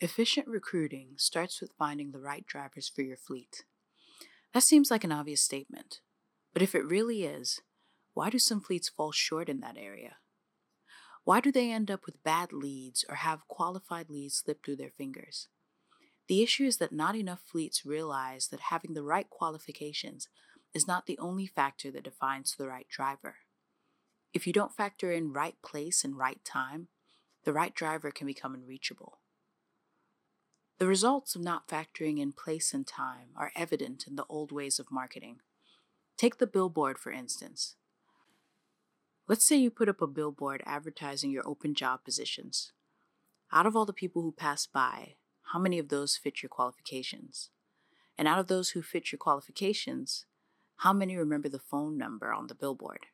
Efficient recruiting starts with finding the right drivers for your fleet. That seems like an obvious statement, but if it really is, why do some fleets fall short in that area? Why do they end up with bad leads or have qualified leads slip through their fingers? The issue is that not enough fleets realize that having the right qualifications is not the only factor that defines the right driver. If you don't factor in right place and right time, the right driver can become unreachable. The results of not factoring in place and time are evident in the old ways of marketing. Take the billboard, for instance. Let's say you put up a billboard advertising your open job positions. Out of all the people who pass by, how many of those fit your qualifications? And out of those who fit your qualifications, how many remember the phone number on the billboard?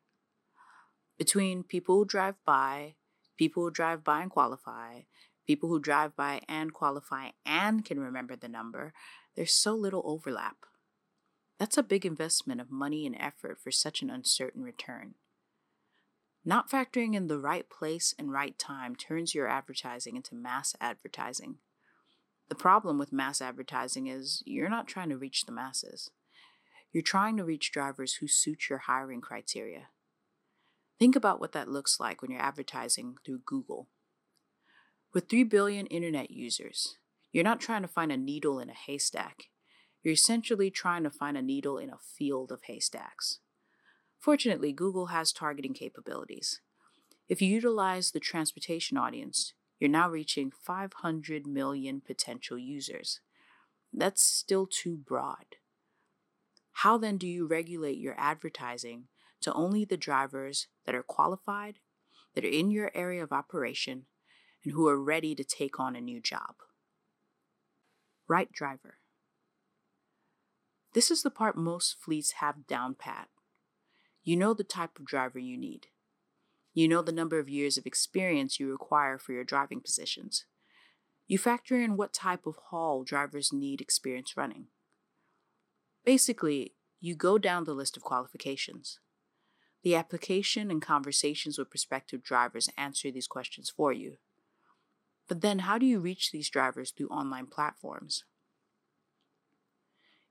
Between people who drive by, people who drive by and qualify, people who drive by and qualify and can remember the number, there's so little overlap. That's a big investment of money and effort for such an uncertain return. Not factoring in the right place and right time turns your advertising into mass advertising. The problem with mass advertising is you're not trying to reach the masses. You're trying to reach drivers who suit your hiring criteria. Think about what that looks like when you're advertising through Google. With 3 billion internet users, you're not trying to find a needle in a haystack. You're essentially trying to find a needle in a field of haystacks. Fortunately, Google has targeting capabilities. If you utilize the transportation audience, you're now reaching 500 million potential users. That's still too broad. How then do you regulate your advertising to only the drivers that are qualified, that are in your area of operation, and who are ready to take on a new job? Right driver. This is the part most fleets have down pat. You know the type of driver you need. You know the number of years of experience you require for your driving positions. You factor in what type of haul drivers need experience running. Basically, you go down the list of qualifications. The application and conversations with prospective drivers answer these questions for you. But then, how do you reach these drivers through online platforms?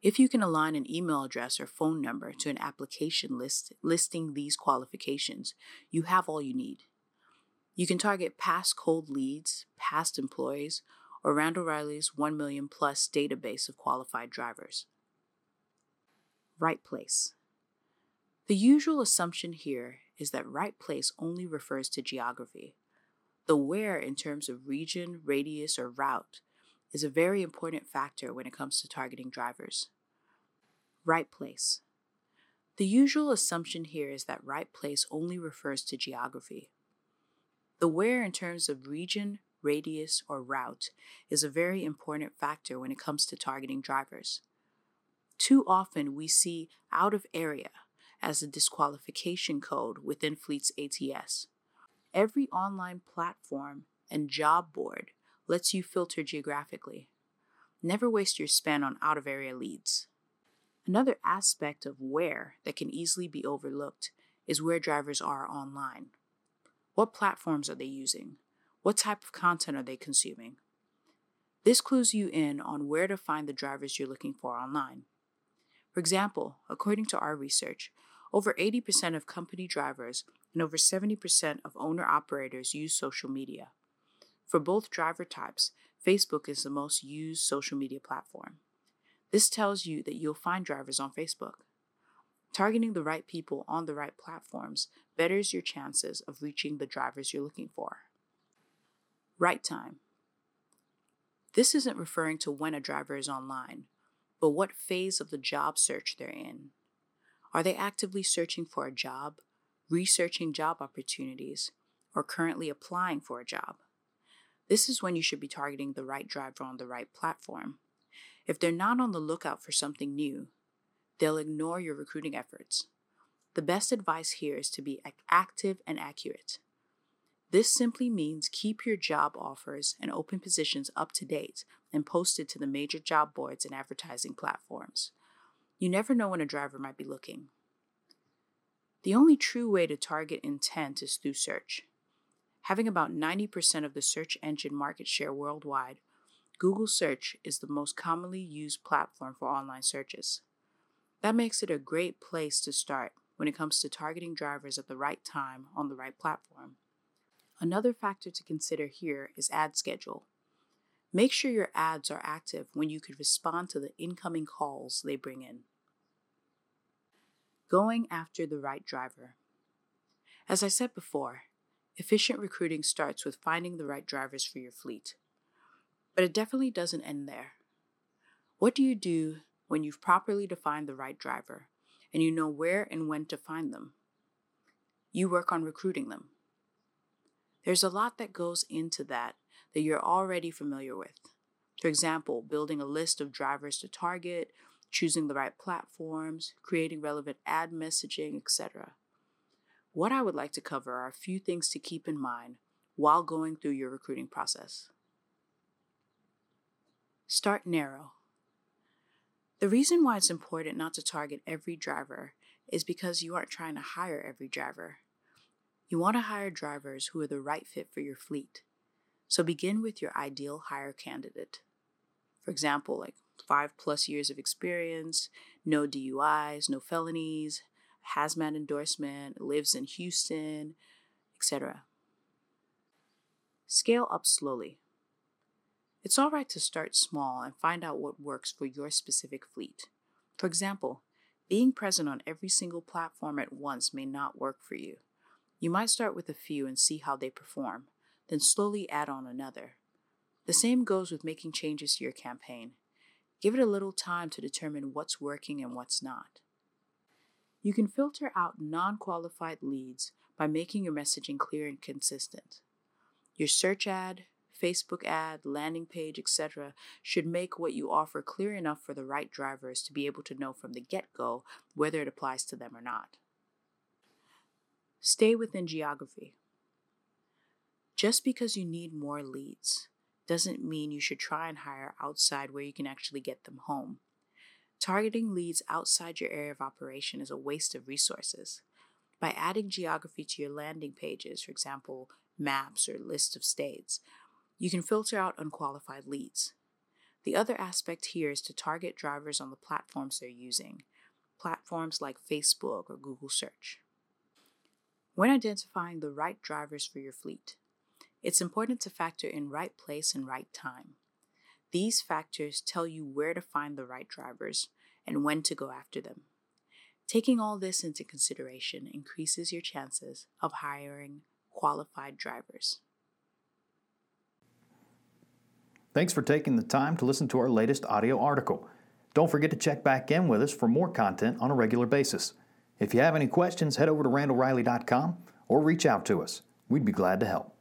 If you can align an email address or phone number to an application list listing these qualifications, you have all you need. You can target past cold leads, past employees, or Randall Reilly's 1 million plus database of qualified drivers. Right place. The usual assumption here is that right place only refers to geography. The where, in terms of region, radius, or route, is a very important factor when it comes to targeting drivers. Right place. The usual assumption here is that right place only refers to geography. The where, in terms of region, radius, or route, is a very important factor when it comes to targeting drivers. Too often we see out of area as a disqualification code within Fleet's ATS. Every online platform and job board lets you filter geographically. Never waste your span on out of area leads. Another aspect of where that can easily be overlooked is where drivers are online. What platforms are they using? What type of content are they consuming? This clues you in on where to find the drivers you're looking for online. For example, according to our research, over 80% of company drivers and over 70% of owner operators use social media. For both driver types, Facebook is the most used social media platform. This tells you that you'll find drivers on Facebook. Targeting the right people on the right platforms betters your chances of reaching the drivers you're looking for. Right time. This isn't referring to when a driver is online, but what phase of the job search they're in. Are they actively searching for a job, researching job opportunities, or currently applying for a job? This is when you should be targeting the right driver on the right platform. If they're not on the lookout for something new, they'll ignore your recruiting efforts. The best advice here is to be active and accurate. This simply means keep your job offers and open positions up to date and posted to the major job boards and advertising platforms. You never know when a driver might be looking. The only true way to target intent is through search. Having about 90% of the search engine market share worldwide, Google Search is the most commonly used platform for online searches. That makes it a great place to start when it comes to targeting drivers at the right time on the right platform. Another factor to consider here is ad schedule. Make sure your ads are active when you could respond to the incoming calls they bring in. Going after the right driver. As I said before, efficient recruiting starts with finding the right drivers for your fleet. But it definitely doesn't end there. What do you do when you've properly defined the right driver and you know where and when to find them? You work on recruiting them. There's a lot that goes into that that you're already familiar with. For example, building a list of drivers to target, choosing the right platforms, creating relevant ad messaging, etc. What I would like to cover are a few things to keep in mind while going through your recruiting process. Start narrow. The reason why it's important not to target every driver is because you aren't trying to hire every driver. You want to hire drivers who are the right fit for your fleet. So begin with your ideal hire candidate. For example, like five plus years of experience, no DUIs, no felonies, hazmat endorsement, lives in Houston, etc. Scale up slowly. It's all right to start small and find out what works for your specific fleet. For example, being present on every single platform at once may not work for you. You might start with a few and see how they perform, then slowly add on another. The same goes with making changes to your campaign. Give it a little time to determine what's working and what's not. You can filter out non qualified leads by making your messaging clear and consistent. Your search ad, Facebook ad, landing page, etc., should make what you offer clear enough for the right drivers to be able to know from the get go whether it applies to them or not. Stay within geography. Just because you need more leads doesn't mean you should try and hire outside where you can actually get them home. Targeting leads outside your area of operation is a waste of resources. By adding geography to your landing pages, for example, maps or lists of states, you can filter out unqualified leads. The other aspect here is to target drivers on the platforms they're using, platforms like Facebook or Google Search. When identifying the right drivers for your fleet, it's important to factor in right place and right time. These factors tell you where to find the right drivers and when to go after them. Taking all this into consideration increases your chances of hiring qualified drivers. Thanks for taking the time to listen to our latest audio article. Don't forget to check back in with us for more content on a regular basis. If you have any questions, head over to randallreilly.com or reach out to us. We'd be glad to help.